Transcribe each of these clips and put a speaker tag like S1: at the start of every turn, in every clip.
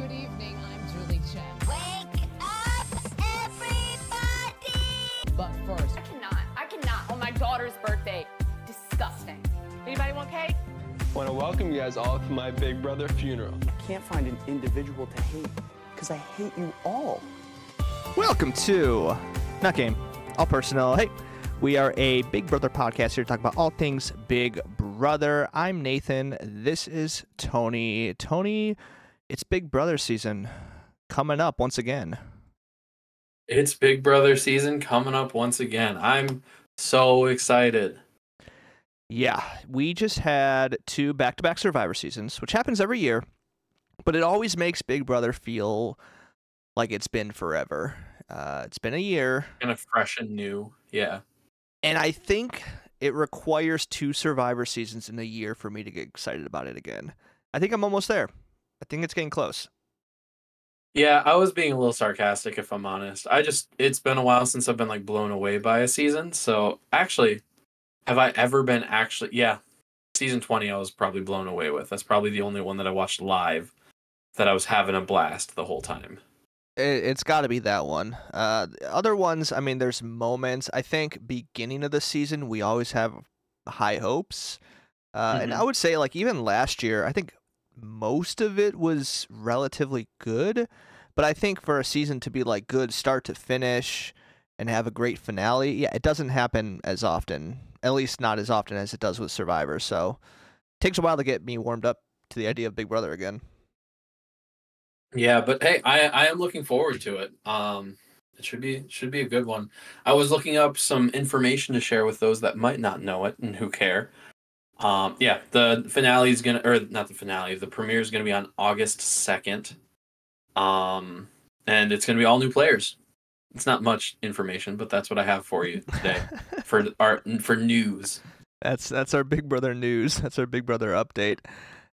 S1: Good evening. I'm Julie Chen.
S2: Wake up, everybody!
S1: But first,
S3: I cannot. I cannot. On my daughter's birthday. Disgusting. Anybody want cake?
S4: I want to welcome you guys all to my big brother funeral.
S5: I can't find an individual to hate because I hate you all.
S6: Welcome to Not Game, All Personal. Hey, we are a Big Brother podcast here to talk about all things Big Brother. I'm Nathan. This is Tony. Tony, it's Big Brother season coming up once again.
S7: It's Big Brother season coming up once again. I'm so excited.
S6: Yeah, we just had two back to back Survivor seasons, which happens every year, but it always makes Big Brother feel like it's been forever. Uh, it's been a year.
S7: Kind of fresh and new. Yeah.
S6: And I think it requires two Survivor seasons in a year for me to get excited about it again. I think I'm almost there. I think it's getting close.
S7: Yeah, I was being a little sarcastic if I'm honest. I just it's been a while since I've been like blown away by a season. So actually, have I ever been actually yeah. Season 20 I was probably blown away with. That's probably the only one that I watched live that I was having a blast the whole time.
S6: It, it's got to be that one. Uh, other ones, I mean, there's moments. I think beginning of the season, we always have high hopes. Uh, And I would say, like, even last year, I think most of it was relatively good. But I think for a season to be like good start to finish and have a great finale, yeah, it doesn't happen as often. At least not as often as it does with Survivor. So it takes a while to get me warmed up to the idea of Big Brother again.
S7: Yeah, but hey, I I am looking forward to it. Um it should be should be a good one. I was looking up some information to share with those that might not know it and who care. Um yeah, the finale is going to or not the finale, the premiere is going to be on August 2nd. Um and it's going to be all new players. It's not much information, but that's what I have for you today for our for news.
S6: That's that's our Big Brother news. That's our Big Brother update.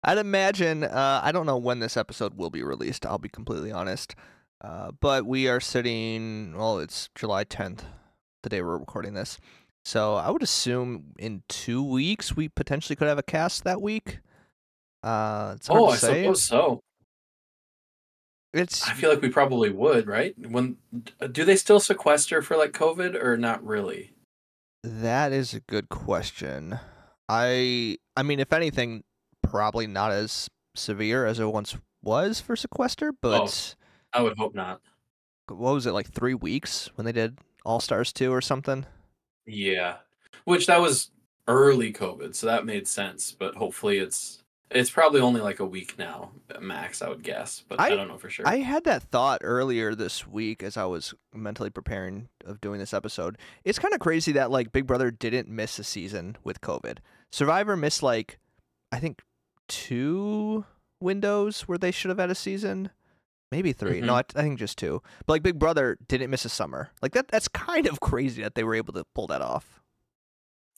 S6: I'd imagine. Uh, I don't know when this episode will be released. I'll be completely honest. Uh, but we are sitting. Well, it's July 10th, the day we're recording this. So I would assume in two weeks we potentially could have a cast that week. Uh, it's hard
S7: Oh,
S6: to
S7: I
S6: say.
S7: suppose so.
S6: It's
S7: I feel like we probably would, right? When do they still sequester for like COVID or not really?
S6: That is a good question. I I mean, if anything, probably not as severe as it once was for sequester, but
S7: I would hope not.
S6: what was it like three weeks when they did All Stars two or something?
S7: Yeah, which that was early COVID, so that made sense. But hopefully, it's it's probably only like a week now, uh, max. I would guess, but I,
S6: I-
S7: don't know for sure.
S6: I had that thought earlier this week as I was mentally preparing of doing this episode. It's kind of crazy that like Big Brother didn't miss a season with COVID. Survivor missed like I think two windows where they should have had a season. Maybe 3 No, I, I think just two. But like Big Brother didn't miss a summer. Like that that's kind of crazy that they were able to pull that off.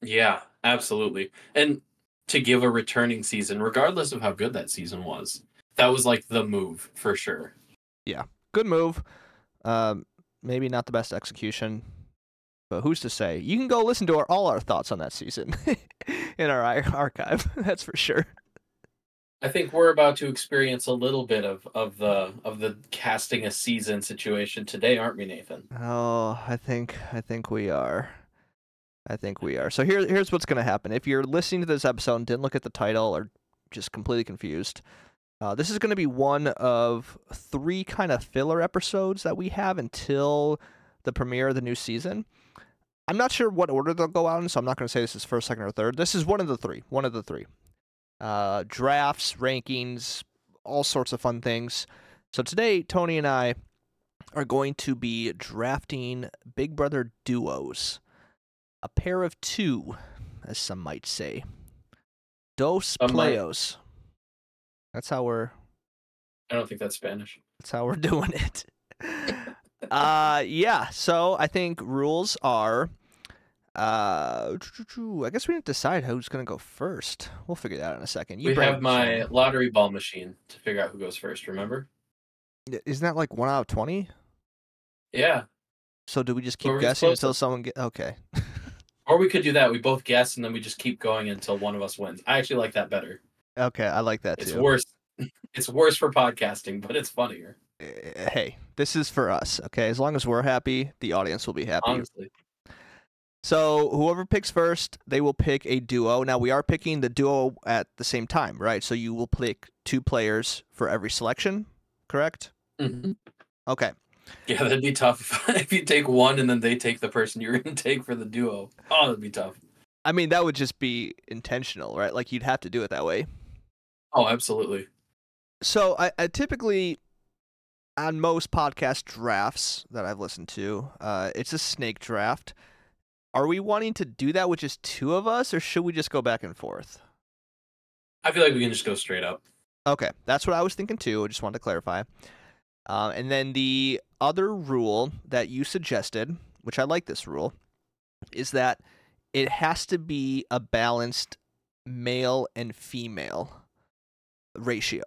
S7: yeah, absolutely. And to give a returning season, regardless of how good that season was, that was like the move for sure.
S6: Yeah, good move. Um maybe not the best execution. But who's to say? You can go listen to our, all our thoughts on that season in our archive. That's for sure.
S7: I think we're about to experience a little bit of of the of the casting a season situation today, aren't we, Nathan?
S6: Oh, I think I think we are. I think we are. So here here's what's gonna happen. If you're listening to this episode and didn't look at the title or just completely confused, uh, this is gonna be one of three kind of filler episodes that we have until the premiere of the new season. I'm not sure what order they'll go out in, so I'm not gonna say this is first, second, or third. This is one of the three. One of the three. Uh, drafts, rankings, all sorts of fun things. So today, Tony and I are going to be drafting Big Brother duos. A pair of two, as some might say. Dos
S7: might.
S6: playos. That's how we're
S7: I don't think that's Spanish.
S6: that's how we're doing it. uh yeah, so I think rules are uh I guess we didn't decide who's gonna go first. We'll figure that out in a second.
S7: we have my
S6: Sean.
S7: lottery ball machine to figure out who goes first. Remember?
S6: Isn't that like one out of twenty?
S7: Yeah.
S6: So do we just keep guessing
S7: supposed to-
S6: until someone get okay.
S7: Or we could do that. We both guess and then we just keep going until one of us wins. I actually like that better.
S6: okay, I like that
S7: It's
S6: too.
S7: It's worse. It's worse for podcasting, but it's funnier.
S6: Eh, Hey, this is for us, okay? As long as we're happy, the audience will be happy.
S7: Honestly.
S6: So whoever picks first, they will pick a duo. Now we are picking the duo at the same time, right? So you will pick two players for every selection, correct?
S7: Mhm.
S6: Okay.
S7: Yeah, that'd be tough if you take one and then they take the person you're gonna take for the duo. Oh, that'd be tough.
S6: I mean, that would just be intentional, right? Like you'd have to do it that way.
S7: Oh, absolutely.
S6: So I, I typically on most podcast drafts that I've listened to, uh, it's a snake draft. Are we wanting to do that with just two of us, or should we just go back and forth?
S7: I feel like we can just go straight up.
S6: Okay, that's what I was thinking too. I just wanted to clarify. Uh, and then the other rule that you suggested, which I like this rule, is that it has to be a balanced male and female ratio.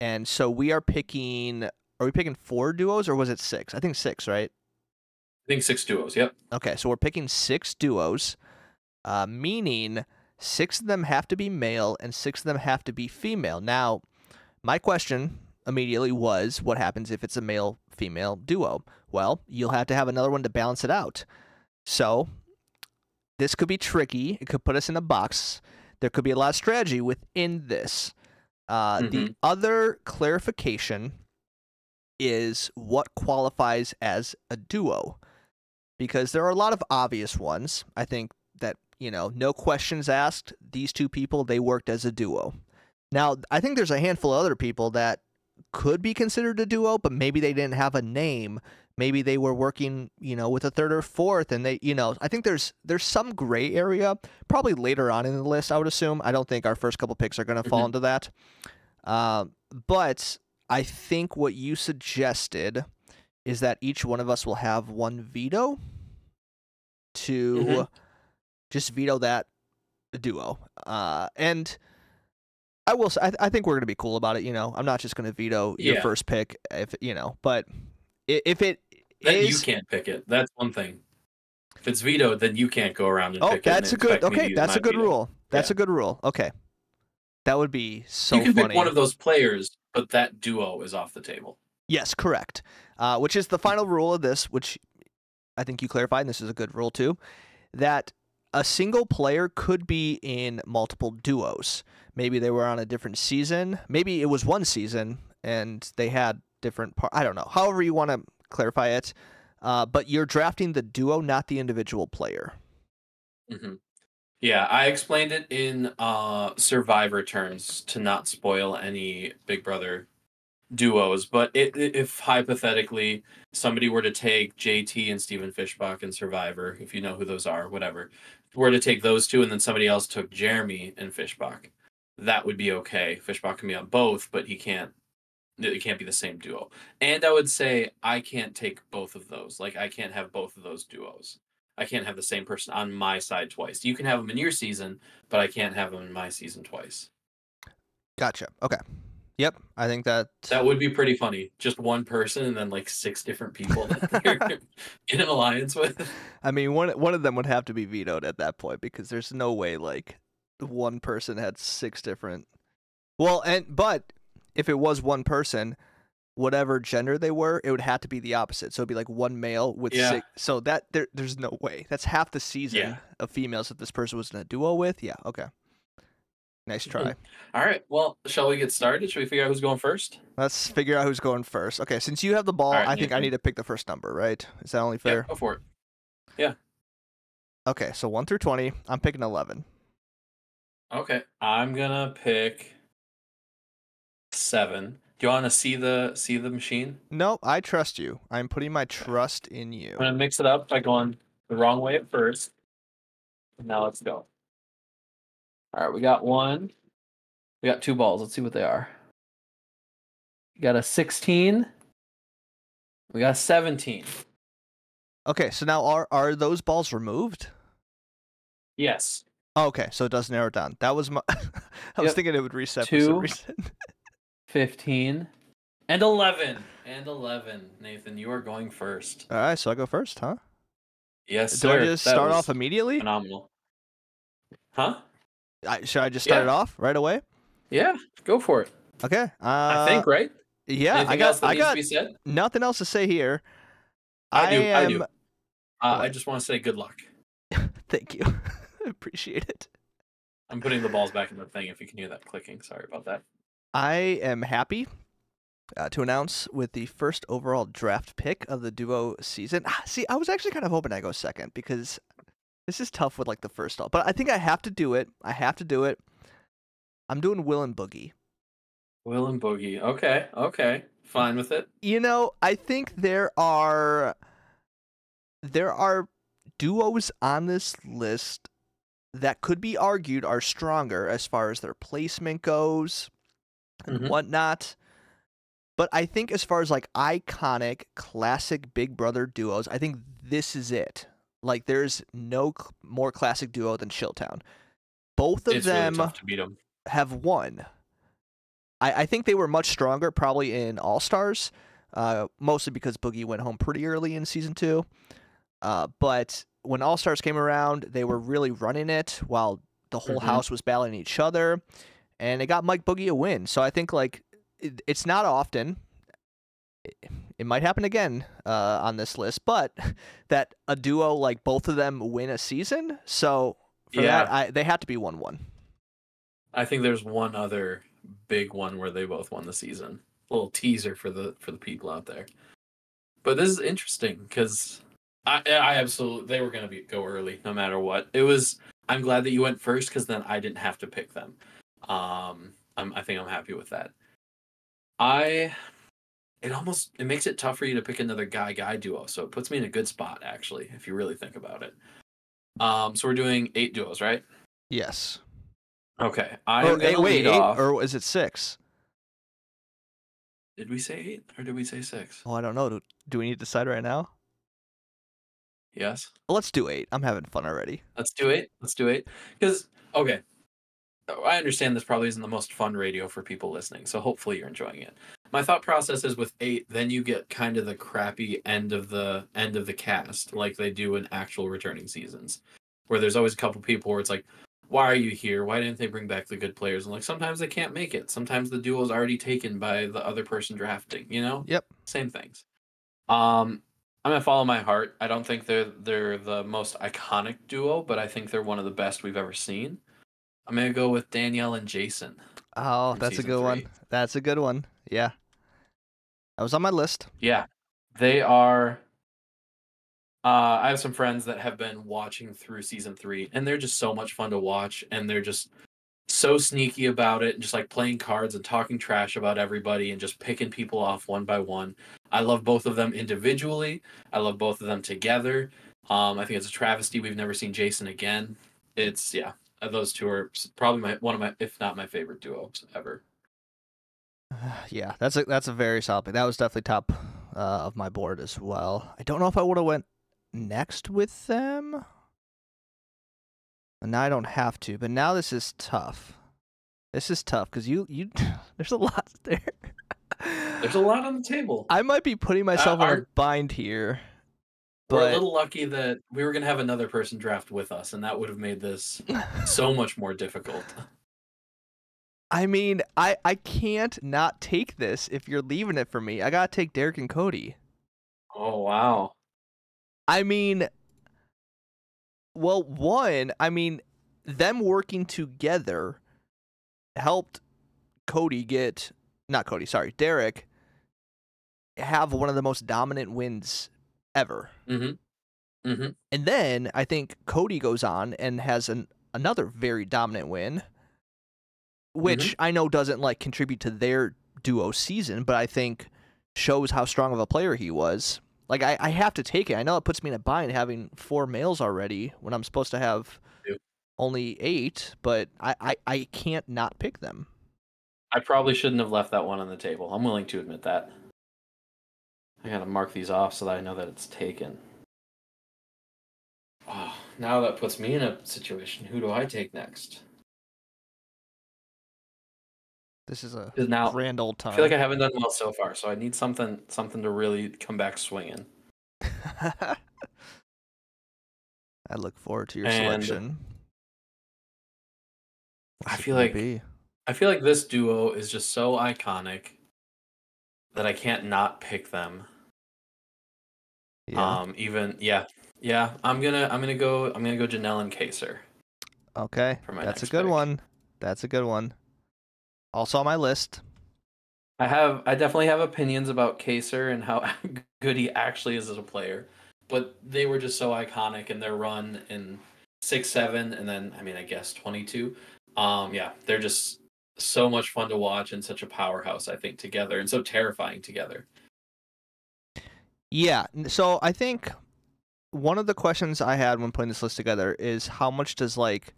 S6: And so we are picking. Are we picking four duos or was it six? I think six, right?
S7: I think six duos. Yep.
S6: Okay, so we're picking six duos, uh, meaning six of them have to be male and six of them have to be female. Now, my question immediately was what happens if it's a male female duo? Well, you'll have to have another one to balance it out. So, this could be tricky. It could put us in a box. There could be a lot of strategy within this. Uh, The other clarification is what qualifies as a duo because there are a lot of obvious ones. I think that, you know, no questions asked, these two people, they worked as a duo. Now, I think there's a handful of other people that could be considered a duo, but maybe they didn't have a name. Maybe they were working, you know, with a third or fourth and they, you know, I think there's there's some gray area probably later on in the list, I would assume. I don't think our first couple picks are going to fall
S7: Mhm.
S6: into that. Um, but I think what you suggested is that each one of us will have one veto to
S7: Mhm.
S6: just veto that duo. Uh, and I will. say I think we're gonna be cool about it. You know, I'm not just gonna veto your
S7: Yeah.
S6: first pick if you know. But i- if it
S7: Then you can't pick it. That's one thing. If it's vetoed, then you can't go around and
S6: oh,
S7: pick it. and
S6: that's a good. Okay, that's a good
S7: veto.
S6: rule. That's
S7: Yeah.
S6: a good rule. Okay, that would be so
S7: you can
S6: funny.
S7: pick one of those players, but that duo is off the table.
S6: Yes, correct. Uh, which is the final rule of this, which I think you clarified, and this is a good rule too, that a single player could be in multiple duos. Maybe they were on a different season. Maybe it was one season and they had different par- I don't know. However you want to clarify it. Uh, but you're drafting the duo, not the individual player.
S7: hmm Yeah, I explained it in uh, Survivor terms to not spoil any Big Brother duos. But it, if hypothetically somebody were to take JT and Stephen Fishbach and Survivor, if you know who those are, whatever, were to take those two and then somebody else took Jeremy and Fishbach, that would be okay. Fishbach can be on both, but he can't. It can't be the same duo. And I would say I can't take both of those. Like I can't have both of those duos. I can't have the same person on my side twice. You can have them in your season, but I can't have them in my season twice.
S6: Gotcha. Okay. Yep. I think that.
S7: That would be pretty funny. Just one person and then like six different people that you're in an alliance with.
S6: I mean, one one of them would have to be vetoed at that point because there's no way like one person had six different. Well, and but if it was one person, whatever gender they were, it would have to be the opposite. So it'd be like one male with
S7: Yeah.
S6: six. So that there, there's no way. That's half the season
S7: Yeah.
S6: of females that this person was in a duo with. Yeah. Okay. Nice try.
S7: All right. Well, shall we get started? Should we figure out who's going first?
S6: Let's figure out who's going first. Okay, since you have the ball,
S7: Alright,
S6: I think I need to pick the first number, right? Is that only
S7: Yeah,
S6: fair?
S7: go for it. Yeah.
S6: Okay, so one through twenty. I'm picking eleven.
S7: Okay. I'm gonna pick seven. Do you want to see the see the machine?
S6: No, I trust you. I'm putting my trust in you.
S7: I'm gonna mix it up by going the wrong way at first. Now let's go. All right, we got one. We got two balls. Let's see what they are. We got a 16. We got a 17.
S6: Okay, so now are are those balls removed?
S7: Yes.
S6: Oh, okay, so it does narrow down. That was my. I was
S7: Yep.
S6: thinking it would reset for some reason.
S7: 15 and 11. And 11. Nathan, you are going first.
S6: All right, so I go first, huh?
S7: Yes,
S6: Do
S7: sir.
S6: I just
S7: That
S6: start off immediately?
S7: Phenomenal. Huh?
S6: I, should I just start it off right away?
S7: Yeah, go for it.
S6: Okay. Uh,
S7: I think right.
S6: Yeah,
S7: Anything
S6: I got I
S7: needs
S6: got
S7: to be said?
S6: nothing else to say here.
S7: I do. I,
S6: am,
S7: do. Uh, I just want to say good luck.
S6: Thank you. Appreciate it.
S7: I'm putting the balls back in the thing. If you can hear that clicking, sorry about that.
S6: I am happy uh, to announce with the first overall draft pick of the duo season. Ah, See, I was actually kind of hoping I go second because this is tough with like the first all, but I think I have to do it. I have to do it. I'm doing Will and Boogie.
S7: Will and Boogie. Okay. Okay. Fine with it.
S6: You know, I think there are there are duos on this list that could be argued are stronger as far as their placement goes and
S7: Mhm.
S6: whatnot. But I think as far as like iconic classic Big Brother duos, I think this is it. Like there's no cl- more classic duo than Chilltown. Both of
S7: it's
S6: them
S7: really them.
S6: have won. I, I think they were much stronger probably in All Stars, uh, mostly because Boogie went home pretty early in season two. Uh, but when All Stars came around, they were really running it while the whole
S7: Mhm.
S6: house was battling each other, and it got Mike Boogie a win. So I think like it, it's not often. It, might happen again uh, on this list, but that a duo like both of them win a season. So for that,
S7: Yeah.
S6: I, they had to be one one.
S7: I think there's one other big one where they both won the season. A little teaser for the for the people out there. But this is interesting because I I absolutely they were gonna be go early no matter what. It was I'm glad that you went first because then I didn't have to pick them. Um, I'm, I think I'm happy with that. I it almost it makes it tough for you to pick another guy guy duo, so it puts me in a good spot actually if you really think about it. Um, so we're doing eight duos, right?
S6: Yes.
S7: Okay, I am gonna
S6: wait, eight,
S7: off.
S6: or is it six?
S7: Did we say eight or did we say six?
S6: Oh, I don't know. Do, do we need to decide right now?
S7: Yes.
S6: Let's do eight. I'm having fun already.
S7: Let's do eight. Let's do eight. Because okay, I understand this probably isn't the most fun radio for people listening, so hopefully you're enjoying it. My thought process is with eight, then you get kind of the crappy end of the end of the cast, like they do in actual returning seasons, where there's always a couple people where it's like, why are you here? Why didn't they bring back the good players? And like sometimes they can't make it. Sometimes the duo is already taken by the other person drafting. You know.
S6: Yep.
S7: Same things. Um, I'm gonna follow my heart. I don't think they're they're the most iconic duo, but I think they're one of the best we've ever seen. I'm gonna go with Danielle and Jason.
S6: Oh, that's a good one. That's a good one. Yeah. That was on my list.
S7: Yeah, they are. Uh, I have some friends that have been watching through season three, and they're just so much fun to watch, and they're just so sneaky about it, and just like playing cards and talking trash about everybody, and just picking people off one by one. I love both of them individually. I love both of them together. Um, I think it's a travesty we've never seen Jason again. It's yeah, those two are probably my one of my, if not my favorite duos ever.
S6: yeah, that's a that's a very solid pick. That was definitely top uh, of my board as well. I don't know if I would have went next with them. And now I don't have to, but now this is tough. This is tough because you you there's a lot there.
S7: There's a lot on the table.
S6: I might be putting myself in a bind here.
S7: We're a little lucky that we were gonna have another person draft with us, and that would have made this so much more difficult.
S6: I mean, I I can't not take this if you're leaving it for me. I gotta take Derek and Cody.
S7: Oh wow!
S6: I mean, well, one, I mean, them working together helped Cody get not Cody, sorry, Derek have one of the most dominant wins ever.
S7: Mm-hmm. Mm-hmm.
S6: And then I think Cody goes on and has an another very dominant win, which mm-hmm. I know doesn't like contribute to their duo season, but I think shows how strong of a player he was. Like I, I have to take it. I know it puts me in a bind having four males already when I'm supposed to have only eight, but I, I, I can't not pick them.
S7: I probably shouldn't have left that one on the table. I'm willing to admit that. I gotta mark these off so that I know that it's taken. Oh, now that puts me in a situation. Who do I take next?
S6: This is a
S7: now
S6: grand old time.
S7: I feel like I haven't done well so far, so I need something something to really come back swinging.
S6: I look forward to your
S7: And-
S6: selection.
S7: I
S6: What's
S7: feel like-
S6: be?
S7: I feel like this duo is just so iconic that I can't not pick them.
S6: Yeah.
S7: Um, even yeah, yeah. I'm gonna I'm gonna go I'm gonna go Janelle and Kaysar.
S6: okay.
S7: for my
S6: That's a good
S7: pick.
S6: one. That's a good one. Also on my list.
S7: I have I definitely have opinions about Kaysar and how good he actually is as a player, but they were just so iconic in their run in six seven and then I mean I guess twenty two. Um, yeah, they're just so much fun to watch and such a powerhouse I think together and so terrifying together.
S6: Yeah. So I think one of the questions I had when putting this list together is how much does like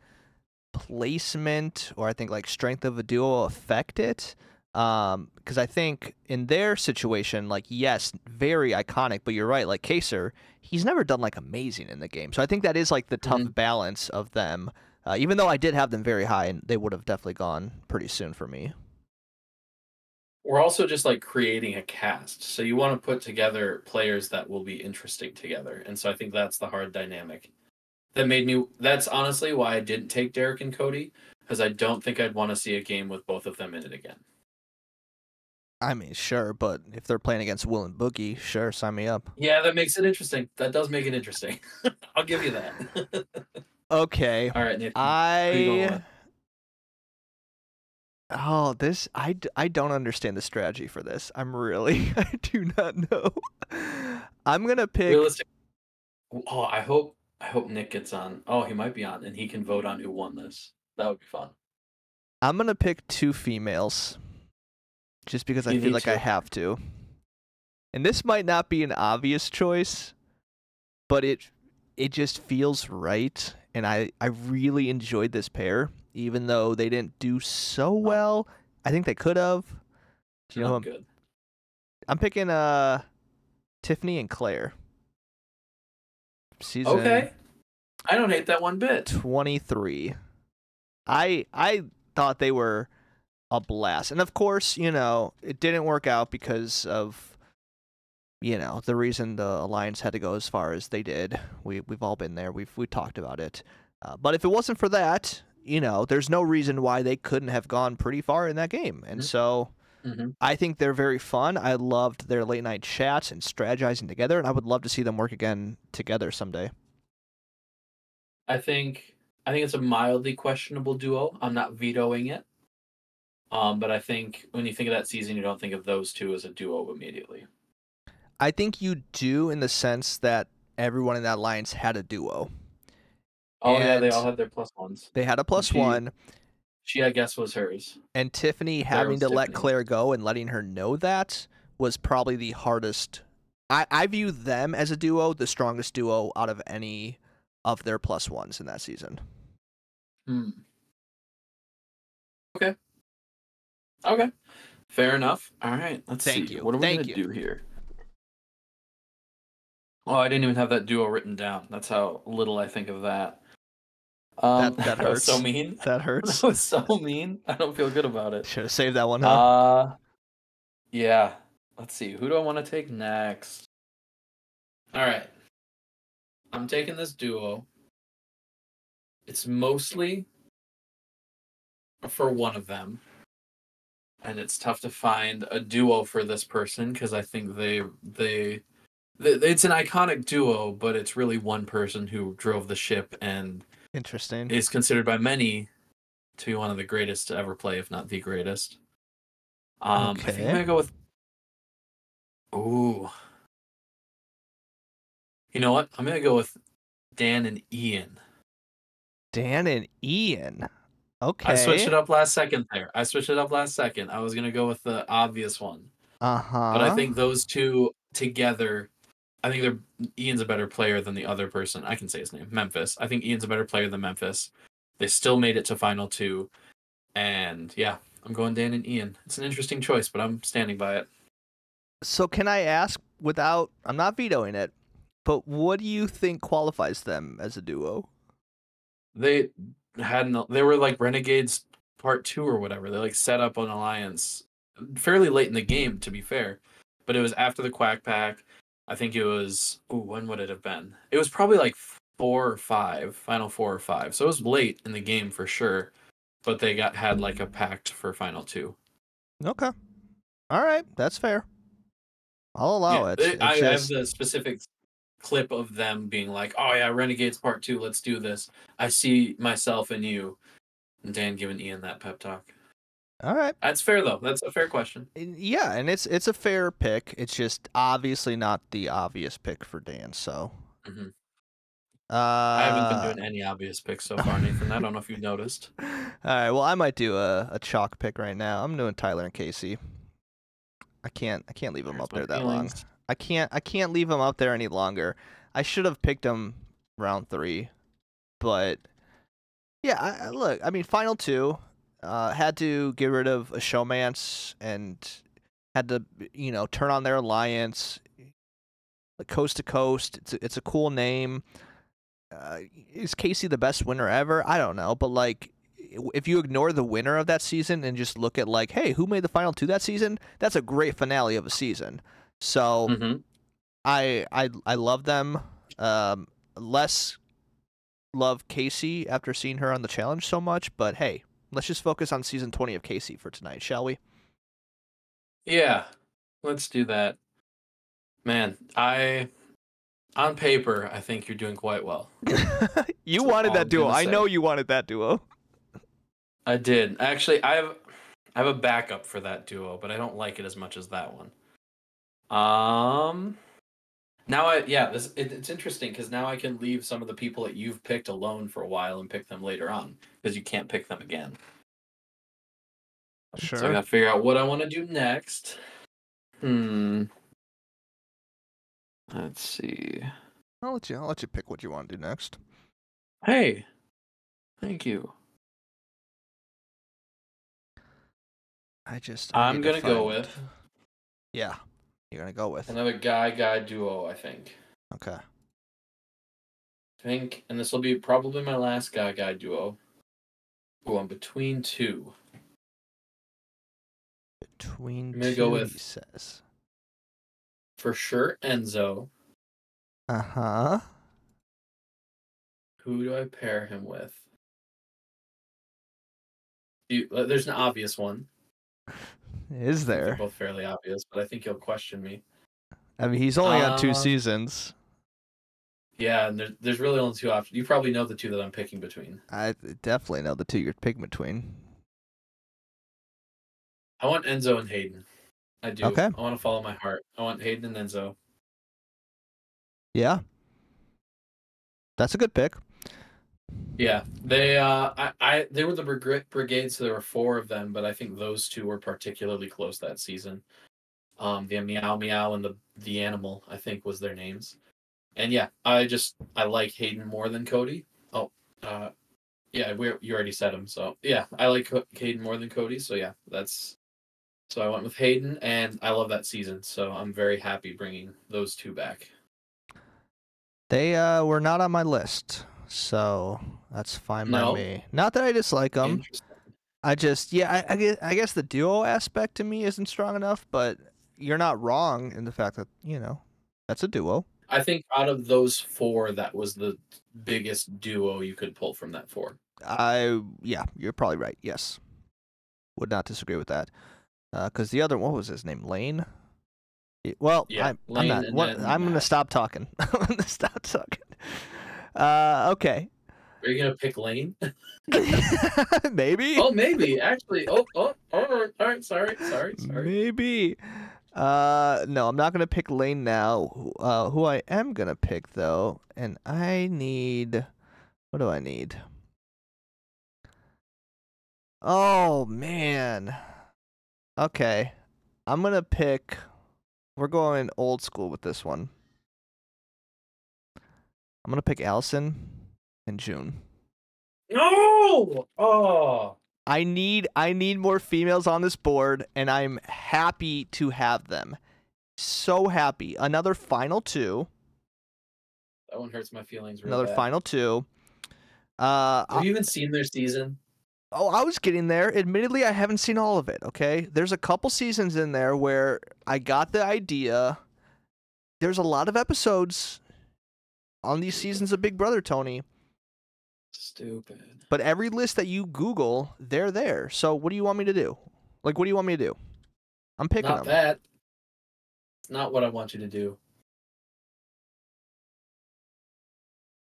S6: placement or I think like strength of a duo affect it? Um, because I think in their situation, like yes, very iconic, but you're right. Like Kaysar, he's never done like amazing in the game, so I think that is like the tough balance of them. Uh, even though I did have them very high, and they would have definitely gone pretty soon for me.
S7: We're also just like creating a cast. So you want to put together players that will be interesting together. And so I think that's the hard dynamic. That made me that's honestly why I didn't take Derek and Cody, because I don't think I'd want to see a game with both of them in it again.
S6: I mean, sure, but if they're playing against Will and Boogie, sure, sign me up.
S7: Yeah, that makes it interesting. That does make it interesting. I'll give you that.
S6: Okay,
S7: All right, Nathan. going
S6: I. Oh, this I, I don't understand the strategy for this. I'm really I do not know. I'm gonna pick.
S7: realistic. Oh, I hope I hope Nick gets on. Oh, he might be on, and he can vote on who won this. That would be fun.
S6: I'm gonna pick two females, just because I feel like I have to. And this might not be an obvious choice, but it it just feels right, and I I really enjoyed this pair, even though they didn't do so well. I think they could have. You know, I'm,
S7: good.
S6: I'm picking uh Tiffany and Claire. Season
S7: Okay. I don't hate that one bit.
S6: 23. I I thought they were a blast. And of course, you know, it didn't work out because of you know, the reason the alliance had to go as far as they did. We we've all been there. We've we talked about it. Uh, but if it wasn't for that, you know, there's no reason why they couldn't have gone pretty far in that game. And
S7: Mhm.
S6: so
S7: hmm
S6: I think they're very fun. I loved their late night chats and strategizing together, and I would love to see them work again together someday.
S7: I think I think it's a mildly questionable duo. I'm not vetoing it. Um, but I think when you think of that season, you don't think of those two as a duo immediately.
S6: I think you do in the sense that everyone in that alliance had a duo.
S7: Oh yeah, they all had their plus ones.
S6: They had a plus one,
S7: She, I guess, was hers.
S6: and Tiffany having
S7: was
S6: to let Claire go and letting her know that was probably the hardest. I, I view them as a duo, the strongest duo out of any of their plus ones in that season.
S7: Hmm. Okay. Okay. Fair enough. All right. Let's
S6: Thank
S7: see.
S6: you.
S7: What are we
S6: Thank
S7: gonna
S6: you.
S7: do here? Oh, I didn't even have that duo written down. That's how little I think of that. Um,
S6: That- that
S7: was so mean.
S6: That hurts.
S7: That was so mean. I don't feel good about it.
S6: Should have saved that one, huh?
S7: Uh, yeah. Let's see. Who do I want to take next? All right. I'm taking this duo. It's mostly for one of them. And it's tough to find a duo for this person because I think they, they th- it's an iconic duo, but it's really one person who drove the ship and
S6: Interesting.
S7: is considered by many to be one of the greatest to ever play, if not the greatest. Um, I think I'm gonna go with. Ooh. You know what? I'm gonna go with Dan and Ian.
S6: Dan and Ian. Okay.
S7: I switched it up last second there. I switched it up last second. I was gonna go with the obvious one,
S6: Uh huh.
S7: but I think those two together. I think they're Ian's a better player than the other person. I can say his name, Memphis. I think Ian's a better player than Memphis. They still made it to final two, and yeah, I'm going Dan and Ian. It's an interesting choice, but I'm standing by it.
S6: So can I ask without I'm not vetoing it, but what do you think qualifies them as a duo?
S7: They had no, they were like Renegades Part Two or whatever. They like set up an alliance fairly late in the game, to be fair, but it was after the Quack Pack. I think it was. Ooh, when would it have been? It was probably like four or five, final four or five. So it was late in the game for sure. but they got had like a pact for final two.
S6: Okay. All right, that's fair. I'll allow
S7: Yeah,
S6: it.
S7: they- I
S6: just-
S7: have the specific clip of them being like, "Oh yeah, Renegades Part Two, let's do this. I see myself in you." And Dan giving Ian that pep talk.
S6: All right.
S7: That's fair though. That's a fair question.
S6: Yeah, and it's it's a fair pick. It's just obviously not the obvious pick for Dan. So.
S7: Mhm.
S6: Uh,
S7: I haven't been doing any obvious picks so far, Nathan. I don't know if you've noticed.
S6: All right. Well, I might do a, a chalk pick right now. I'm doing Tyler and Casey. I can't I can't leave them
S7: Hurts
S6: up there that long. I can't I can't leave them up there any longer. I should have picked them round three, but yeah. I, I- look, I mean, final two uh, had to get rid of a showmance and had to you know turn on their alliance. Like coast to coast, it's a, it's a cool name. Uh, is Casey the best winner ever? I don't know, but like if you ignore the winner of that season and just look at like, hey, who made the final two that season? That's a great finale of a season. So
S7: Mhm.
S6: I I I love them. Um, less love Casey after seeing her on the challenge so much, but hey, let's just focus on season twenty of Casey for tonight, shall we?
S7: Yeah, let's do that. Man, I on paper, I think you're doing quite well.
S6: you
S7: That's
S6: wanted that
S7: I'm
S6: duo. I know you wanted that duo.
S7: I did. Actually, I have I have a backup for that duo, but I don't like it as much as that one. Um now I yeah, this it, it's interesting cuz now I can leave some of the people that you've picked alone for a while and pick them later on because you can't pick them again. Sure. So I got to figure out what I want to do next. Hmm. Let's see.
S6: I'll let you. I'll let you pick what you want to do next.
S7: Hey. Thank you.
S6: I just. I
S7: I'm gonna go with
S6: Yeah, you're gonna go with.
S7: another guy guy duo, I think.
S6: Okay.
S7: I think, and this will be probably my last guy guy duo. Ooh, I'm between two.
S6: Between
S7: I'm gonna
S6: two,
S7: go
S6: he
S7: with-
S6: says.
S7: For sure, Enzo.
S6: Uh huh.
S7: Who do I pair him with? You, uh, there's an obvious one.
S6: Is
S7: think They're
S6: there?
S7: both fairly obvious, but I think you'll question me.
S6: I mean, he's only on two
S7: Uh,
S6: seasons.
S7: Yeah, and there's there's really only two options. You probably know the two that I'm picking between.
S6: I definitely know the two you're picking between.
S7: I want Enzo and Hayden. I do.
S6: Okay.
S7: I want to follow my heart. I want Hayden and Enzo.
S6: Yeah. That's a good pick.
S7: Yeah, they uh, I, I they were the brigade, brigade, so there were four of them, but I think those two were particularly close that season. Um, the meow meow and the the animal, I think, was their names. And yeah, I just I like Hayden more than Cody. Oh, uh, yeah, we you already said him, so yeah, I like Hayden more than Cody. So yeah, that's so I went with Hayden, and I love that season. So I'm very happy bringing those two back.
S6: They uh were not on my list, so that's fine
S7: No?
S6: by me. Not that I dislike them. I just yeah, I, I guess I guess the duo aspect to me isn't strong enough, but you're not wrong in the fact that you know that's a duo.
S7: I think out of those four, that was the biggest duo you could pull from that four.
S6: I yeah, you're probably right. Yes, would not disagree with that. Uh, because the other what was his name? Lane. Well,
S7: Yeah,
S6: I'm, I'm
S7: Lane
S6: not. What, I'm gonna stop talking. I'm gonna stop talking. Uh, okay.
S7: Are you gonna pick Lane?
S6: Maybe.
S7: oh, maybe actually. Oh, oh, all right, all right. Sorry, sorry, sorry.
S6: Maybe. Uh, no, I'm not gonna pick Lane now. Uh, who I am gonna pick though, and I need. What do I need? Oh man. Okay, I'm gonna pick. We're going old school with this one. I'm gonna pick Alison and Jun.
S7: No. Oh.
S6: I need I need more females on this board, and I'm happy to have them. So happy. Another final two.
S7: That one hurts my feelings. Real
S6: Another
S7: bad.
S6: final two. Uh,
S7: Have you even seen their season?
S6: oh, I was getting there. Admittedly, I haven't seen all of it. Okay, there's a couple seasons in there where I got the idea. There's a lot of episodes on these seasons of Big Brother, Tony.
S7: Stupid.
S6: But every list that you Google, they're there. So what do you want me to do? Like, what do you want me to do? I'm picking
S7: Not
S6: them.
S7: that. It's not what I want you to do.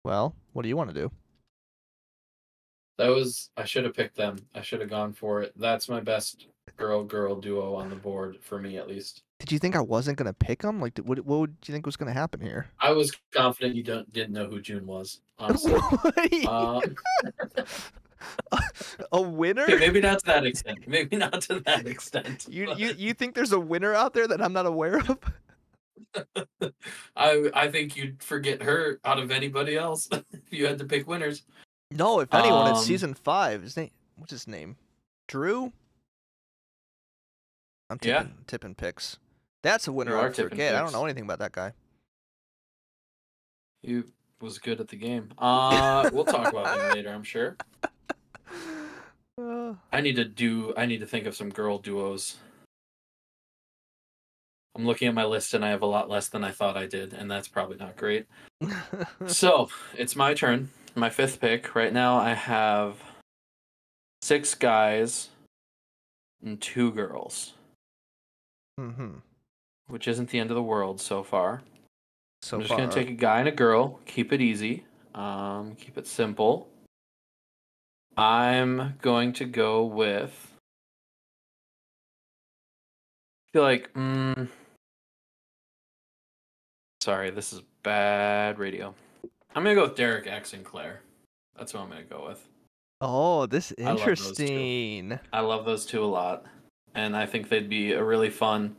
S6: Well, what do you want to do?
S7: That was I should have picked them. I should have gone for it. That's my best girl girl duo on the board for me at least.
S6: Did you think I wasn't gonna pick him? Like, what, what would you think was gonna happen here?
S7: I was confident you don't didn't know who Jun was. Honestly. um,
S6: a winner?
S7: okay, maybe not to that extent. Maybe not to that extent.
S6: You,
S7: but
S6: you you think there's a winner out there that I'm not aware of?
S7: I I think you'd forget her out of anybody else if you had to pick winners.
S6: No, if anyone, it's
S7: Um,
S6: season five. His name, what's his name? Drew. I'm
S7: Yeah.
S6: tipping, tipping picks. That's a winner. I forget. I don't know anything about that guy.
S7: You was good at the game. Uh, we'll talk about him later. I'm sure.
S6: Uh,
S7: I need to do. I need to think of some girl duos. I'm looking at my list and I have a lot less than I thought I did, and that's probably not great. so it's my turn. My fifth pick. Right now I have six guys and two girls, Mm
S6: hmm
S7: which isn't the end of the world so far.
S6: So
S7: I'm just
S6: far,
S7: gonna take a guy and a girl. Keep it easy. Um, keep it simple. I'm going to go with. I feel like. Mm, sorry, this is bad radio. I'm gonna go with Derek X and Claire. That's what I'm gonna go with.
S6: Oh, this
S7: I love
S6: interesting.
S7: I love those two a lot, and I think they'd be a really fun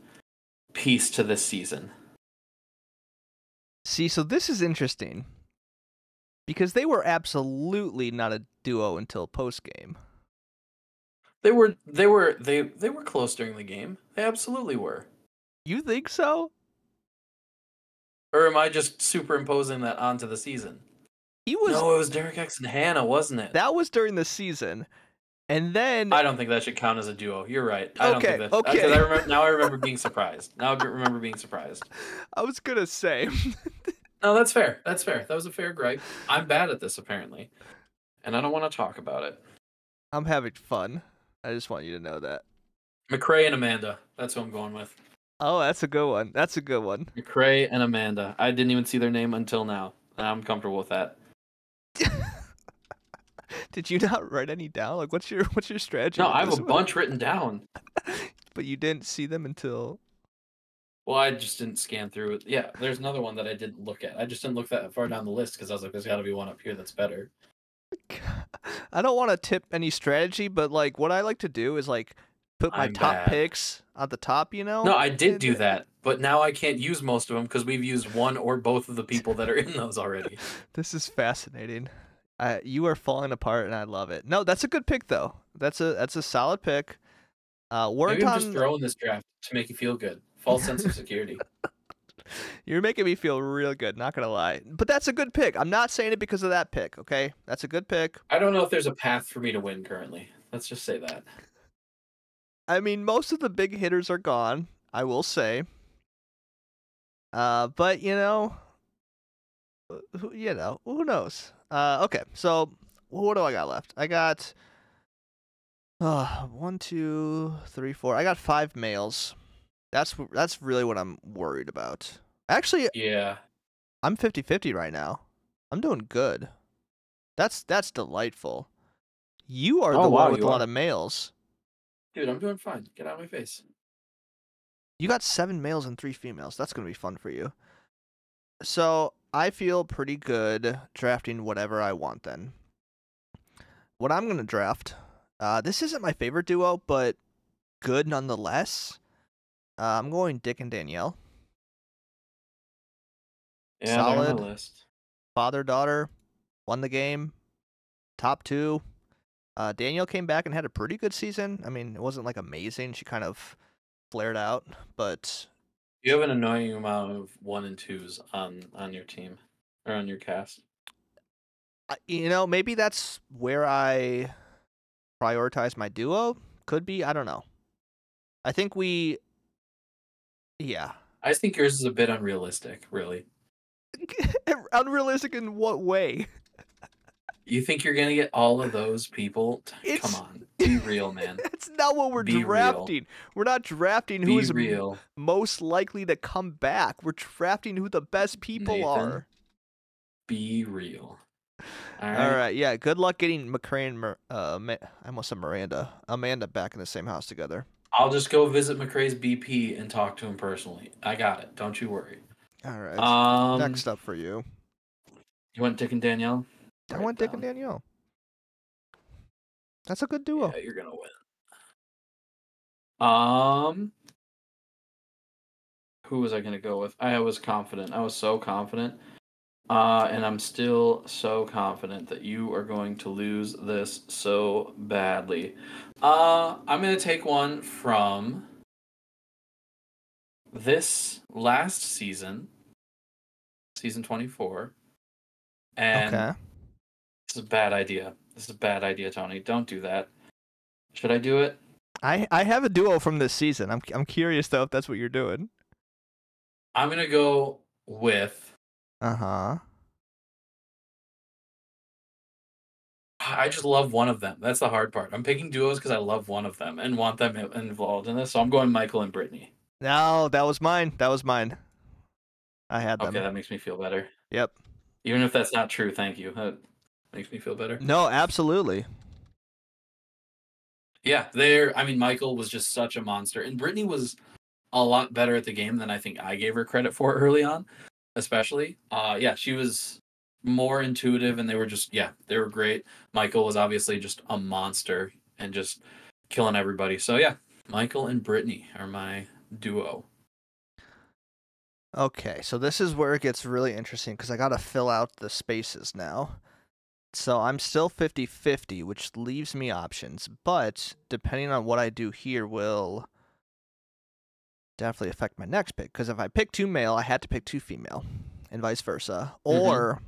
S7: piece to this season.
S6: See, so this is interesting because they were absolutely not a duo until post game.
S7: They were they were they they were close during the game. They absolutely were.
S6: You think so?
S7: Or am I just superimposing that onto the season?
S6: He was.
S7: no, it was Derek X and Hannah, wasn't it?
S6: That was during the season, and then
S7: I don't think that should count as a duo. You're right. I don't
S6: Okay,
S7: think that.
S6: okay.
S7: I remember now. I remember being surprised. Now I remember being surprised.
S6: I was gonna say.
S7: No, that's fair. That's fair. That was a fair gripe. I'm bad at this apparently, and I don't want to talk about it.
S6: I'm having fun. I just want you to know that.
S7: McCrae and Amanda. That's who I'm going with.
S6: Oh, that's a good one. That's a good one.
S7: McCrae and Amanda. I didn't even see their name until now, I'm comfortable with that.
S6: Did you not write any down? Like, what's your what's your strategy?
S7: No, I have a
S6: one?
S7: bunch written down.
S6: but you didn't see them until.
S7: Well, I just didn't scan through it. Yeah, there's another one that I didn't look at. I just didn't look that far down the list because I was like, there's got to be one up here that's better.
S6: I don't want to tip any strategy, but like what I like to do is like put my
S7: I'm
S6: top
S7: bad.
S6: picks at the top. You know.
S7: No, I did do that, but now I can't use most of them because we've used one or both of the people that are in those already.
S6: This is fascinating. I, you are falling apart, and I love it. No, that's a good pick though. That's a that's a solid pick. Uh,
S7: Maybe I'm just throwing this draft to make you feel good. False sense of security.
S6: you're making me feel real good. Not gonna lie, but that's a good pick. I'm not saying it because of that pick. Okay, that's a good pick.
S7: I don't know if there's a path for me to win currently. Let's just say that.
S6: I mean, most of the big hitters are gone. I will say. Uh, but you know, who, you know, who knows? Uh, okay, so what do I got left? I got uh, one, two, three, four. I got five males. That's that's really what I'm worried about. Actually,
S7: Yeah.
S6: I'm 50-50 right now. I'm doing good. That's that's delightful. You are
S7: Oh,
S6: the
S7: wow,
S6: one with a
S7: you
S6: lot of males.
S7: Dude, I'm doing fine. Get out of my face.
S6: You got seven males and three females. That's gonna be fun for you. So I feel pretty good drafting whatever I want. Then what I'm gonna draft. Uh, this isn't my favorite duo, but good nonetheless. Uh, I'm going Dick and Danielle,
S7: Yeah,
S6: Solid. father daughter, won the game, top two. Uh, Danielle came back and had a pretty good season. I mean, it wasn't like amazing. She kind of flared out, but
S7: You have an annoying amount of one and twos on on your team or on your cast.
S6: I- you know, maybe that's where I prioritize my duo. Could be. I don't know. I think we. Yeah.
S7: I think yours is a bit unrealistic, really.
S6: Unrealistic in what way?
S7: You think you're gonna get all of those people?
S6: It's-
S7: Come on, be real, man.
S6: That's not what we're
S7: Be real.
S6: drafting. We're not drafting who
S7: Be
S6: is
S7: real.
S6: most likely to come back. We're drafting who the best people
S7: Nathan.
S6: are.
S7: Be real. All
S6: All
S7: right.
S6: right, yeah. Good luck getting McCrae uh, Ma- I almost said Miranda, Amanda back in the same house together.
S7: I'll just go visit McCrae's BP and talk to him personally. I got it. Don't you worry.
S6: All right.
S7: Um,
S6: Next up for you,
S7: you want Dick and Danielle?
S6: I want Dick and Danielle. That's a good duo.
S7: Yeah, you're gonna win. Um, who was I gonna go with? I was confident. I was so confident. Uh, and I'm still so confident that you are going to lose this so badly. Uh, I'm gonna take one from this last season, season 24. And
S6: okay.
S7: This is a bad idea. This is a bad idea, Tony. Don't do that. Should I do it?
S6: I I have a duo from this season. I'm I'm curious though if that's what you're doing.
S7: I'm gonna go with.
S6: Uh huh.
S7: I just love one of them. That's the hard part. I'm picking duos because I love one of them and want them involved in this. So I'm going Michael and Brittany.
S6: No, that was mine. That was mine. I had them.
S7: Okay, that makes me feel better.
S6: Yep.
S7: Even if that's not true, thank you. That makes me feel better.
S6: No, absolutely.
S7: Yeah, there. I mean, Michael was just such a monster, and Brittany was a lot better at the game than I think I gave her credit for early on, especially. Uh, yeah, she was more intuitive, and they were just yeah, they were great. Michael was obviously just a monster and just killing everybody. So yeah, Michael and Brittany are my duo.
S6: Okay, so this is where it gets really interesting because I got to fill out the spaces now. So I'm still 50 50, which leaves me options, but depending on what I do here will definitely affect my next pick. Because if I pick two male, I had to pick two female, and vice versa. Mm-hmm. Or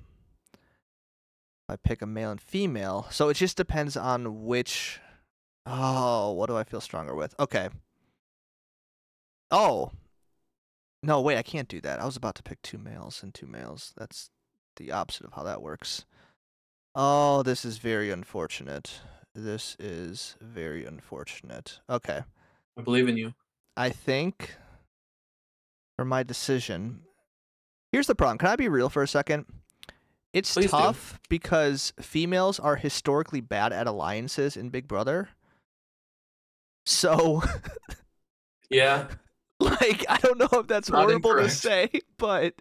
S6: if I pick a male and female, so it just depends on which. Oh, what do I feel stronger with? Okay. Oh, no, wait, I can't do that. I was about to pick two males and two males. That's the opposite of how that works. Oh, this is very unfortunate. This is very unfortunate. Okay.
S7: I believe in you.
S6: I think for my decision, here's the problem. Can I be real for a second? It's
S7: Please do.
S6: tough because females are historically bad at alliances in Big Brother. So,
S7: Yeah,
S6: like, I don't know if that's horrible to say, but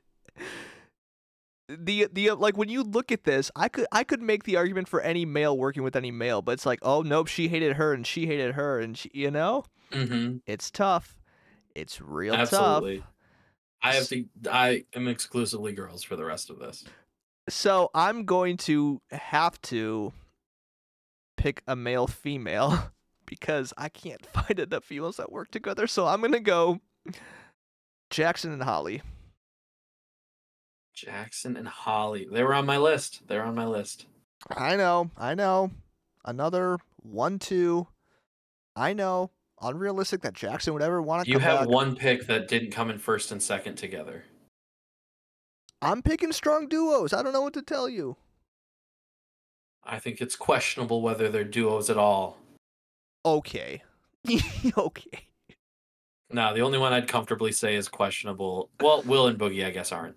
S6: the the like when you look at this, I could I could make the argument for any male working with any male, but it's like, oh nope, she hated her and she hated her and she, you know,
S7: mm-hmm.
S6: it's tough. It's real
S7: absolutely.
S6: tough.
S7: I have to. I am exclusively girls for the rest of this.
S6: So I'm going to have to pick a male female because I can't find enough females that work together. So I'm gonna go Jackson and Holly.
S7: Jackson and Holly. They were on my list. They're on my list.
S6: I know, I know. Another one two. I know. Unrealistic that Jackson would ever want to
S7: You have
S6: back.
S7: one pick that didn't come in first and second together.
S6: I'm picking strong duos. I don't know what to tell you.
S7: I think it's questionable whether they're duos at all.
S6: Okay. okay.
S7: No, the only one I'd comfortably say is questionable. Well, Will and Boogie, I guess, aren't.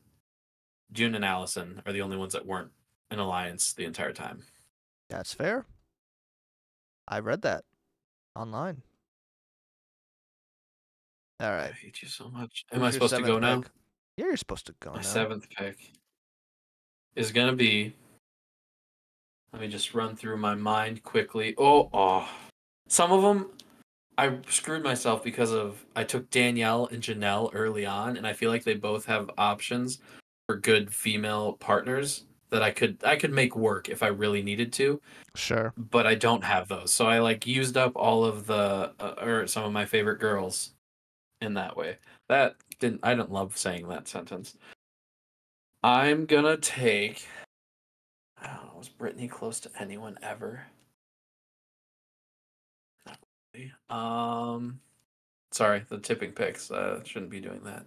S7: Jun and Alison are the only ones that weren't in alliance the entire time.
S6: That's fair. I read that online. All right.
S7: I hate you so much.
S6: Who's
S7: Am I supposed to go
S6: seventh
S7: now?
S6: Yeah, you're supposed to go
S7: My
S6: now.
S7: seventh pick is gonna be. Let me just run through my mind quickly. Oh, oh, some of them I screwed myself because of I took Danielle and Janelle early on, and I feel like they both have options for good female partners that I could I could make work if I really needed to,
S6: Sure.
S7: but I don't have those. So I like used up all of the uh, or some of my favorite girls in that way. That didn't I don't love saying that sentence. I'm gonna take. I don't know. Was Brittany close to anyone ever? Not really. Um, sorry, the tipping picks. Uh, shouldn't be doing that.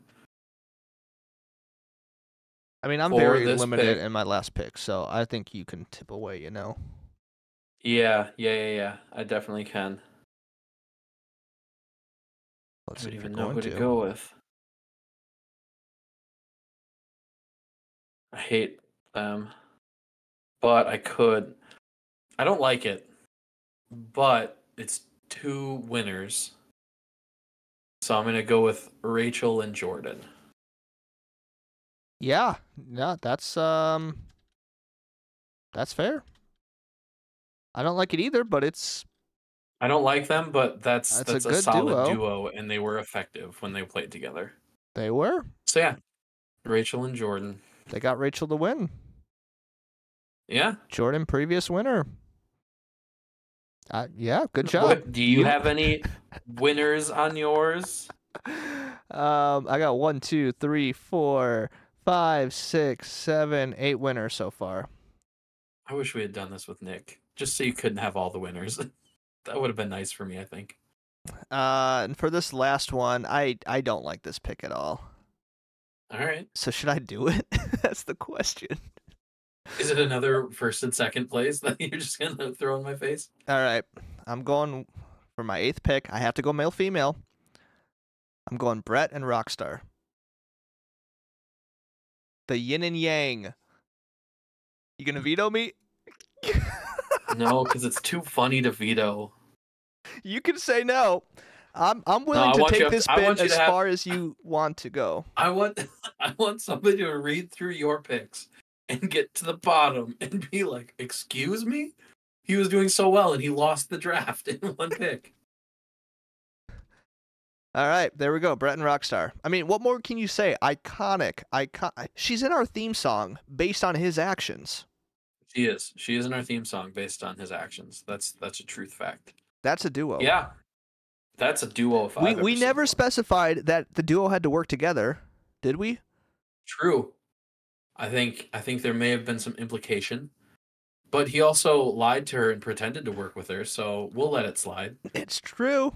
S6: I mean, I'm very limited
S7: pick-
S6: in my last pick, so I think you can tip away. You know.
S7: Yeah, yeah, yeah, yeah. I definitely can.
S6: Let's
S7: I
S6: see
S7: don't even know who to
S6: to.
S7: go with. I hate them, but I could. I don't like it, but it's two winners. So I'm gonna go with Rachel and Jordan.
S6: Yeah, no, that's um, that's fair. I don't like it either, but it's
S7: I don't like them, but that's
S6: That's a
S7: that's, a,
S6: good
S7: solid
S6: duo.
S7: duo, and they were effective when they played together.
S6: they were.
S7: So yeah, Rachel and Jordan.
S6: They got Rachel to win.
S7: Yeah.
S6: Jordan, previous winner. Uh, yeah, good job.
S7: What, do you have any winners on yours?
S6: Um, I got one, two, three, four, five, six, seven, eight winners so far.
S7: I wish we had done this with Nick, just so you couldn't have all the winners. that would have been nice for me, I think.
S6: Uh, and for this last one, I I don't like this pick at all.
S7: All right.
S6: So should I do it? That's the question.
S7: Is it another first and second place that you're just gonna throw in my face?
S6: All right, I'm going for my eighth pick. I have to go male female. I'm going Brett and Rockstar. The yin and yang. You gonna mm. veto me?
S7: No, because it's too funny to veto.
S6: You can say no. I'm I'm willing
S7: I
S6: to
S7: you
S6: take this bit as
S7: have-
S6: far as you want to go.
S7: I want I want somebody to read through your picks and get to the bottom and be like, "Excuse me." He was doing so well and he lost the draft in one pick.
S6: All right, there we go. Brett and Rockstar. I mean, what more can you say? Iconic. Icon. She's in our theme song based on his actions.
S7: She is. She is in our theme song based on his actions. That's that's a truth fact.
S6: That's a duo.
S7: Yeah. That's a duo if
S6: We we never specified that the duo had to work together, did we?
S7: True. I think I think there may have been some implication. But he also lied to her and pretended to work with her, so we'll let it slide.
S6: It's true.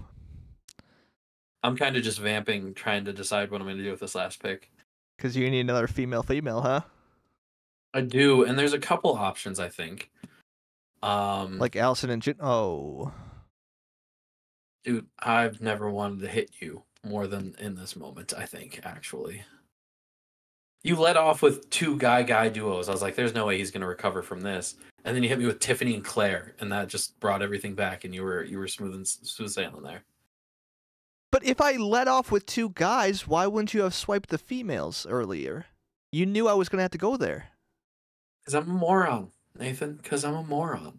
S7: I'm kind of just vamping, trying to decide what I'm going to do with this last pick.
S6: Because you need another female female, huh?
S7: I do, and there's a couple options I think. Um,
S6: Like Alison and Jun. Oh.
S7: dude, I've never wanted to hit you more than in this moment. I think actually, you let off with two guy guy duos. I was like, "There's no way he's going to recover from this," and then you hit me with Tiffany and Claire, and that just brought everything back, and you were you were smooth and smooth sailing there.
S6: But if I let off with two guys, why wouldn't you have swiped the females earlier? You knew I was going to have to go there.
S7: Because I'm a moron, Nathan. Because I'm a moron.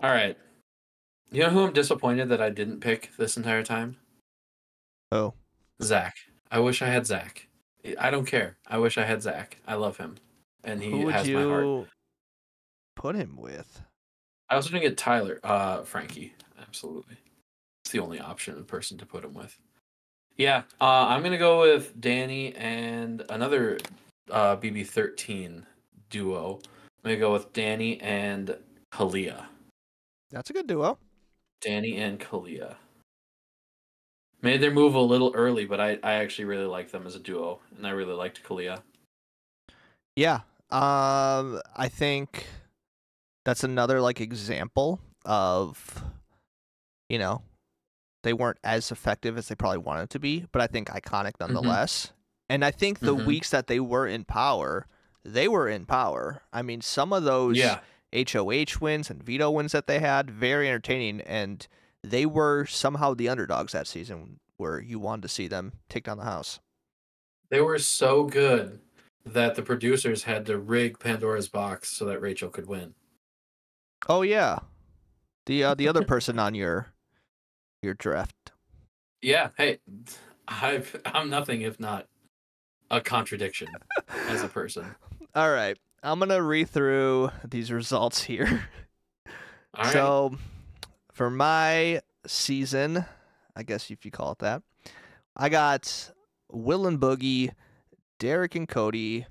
S7: All right. You know who I'm disappointed that I didn't pick this entire time?
S6: Oh.
S7: Zach. I wish I had Zach. I don't care. I wish I had Zach. I love him, and he
S6: Who
S7: has my heart.
S6: you put him with?
S7: I was going to get Tyler, uh, Frankie. Absolutely, it's the only option, in person to put him with. Yeah, uh, I'm gonna go with Danny and another uh, BB13 duo. I'm gonna go with Danny and Kalia.
S6: That's a good duo.
S7: Danny and Kalia. Made their move a little early, but I, I actually really like them as a duo, and I really liked Kalia.
S6: Yeah. Um I think that's another like example of you know, they weren't as effective as they probably wanted to be, but I think iconic nonetheless. And I think the
S7: Mhm.
S6: weeks that they were in power, they were in power. I mean, some of those
S7: Yeah,
S6: HOH wins and veto wins that they had, very entertaining and they were somehow the underdogs that season where you wanted to see them take down the house.
S7: they were so good that the producers had to rig Pandora's box so that Rachel could win.
S6: Oh yeah. The uh, the other person on your your draft.
S7: Yeah, hey, I've, I'm nothing if not a contradiction as a person.
S6: All right. I'm going to read through these results here.
S7: All right.
S6: So, for my season, I guess if you call it that, I got Will and Boogie, Derrick and Cody,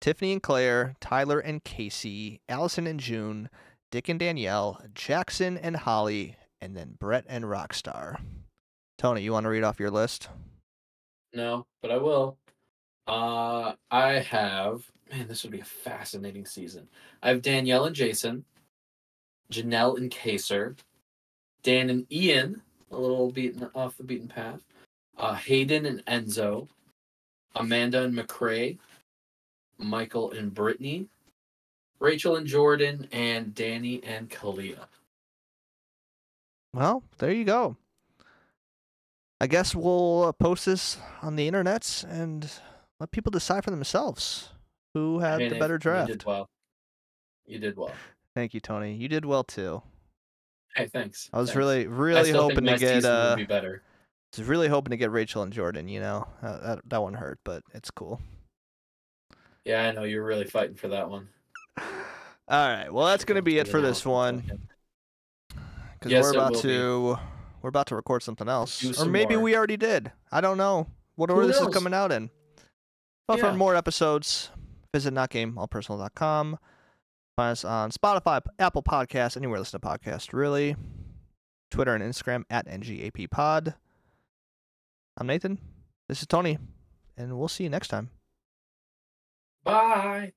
S6: Tiffany and Claire, Tyler and Kaycee, Alison and Jun, Dick and Danielle, Jackson and Holly, and then Brett and Rockstar. Tony, you want to read off your list?
S7: No, but I will. Uh, I have man. This would be a fascinating season. I have Danielle and Jason, Janelle and Kaysar, Dan and Ian, a little beaten off the beaten path. Uh, Hayden and Enzo, Amanda and McCrae, Michael and Brittany, Rachel and Jordan, and Danny and Kalia.
S6: Well, there you go. I guess we'll uh, post this on the internets and let people decide for themselves who had
S7: Hey,
S6: the
S7: better
S6: better
S7: You did well. You did well.
S6: Thank you, Tony. You did well too.
S7: Hey, thanks.
S6: I was
S7: thanks.
S6: really, really hoping to get. Uh,
S7: be better.
S6: I was really hoping to get Rachel and Jordan. You know, uh, that that one hurt, but it's cool.
S7: Yeah, I know you're really fighting for that one.
S6: All right. Well, that's gonna be it for this one because
S7: Yes,
S6: we're about
S7: will be.
S6: to we're about to record something else, or maybe
S7: more.
S6: we already did. I don't know what order this is coming out in. But
S7: Yeah.
S6: for more episodes, visit notgameallpersonal.com. Find us on Spotify, Apple Podcasts, anywhere listen to podcasts, really. Twitter and Instagram at NGAPPod. I'm Nathan. This is Tony, and we'll see you next time.
S7: Bye.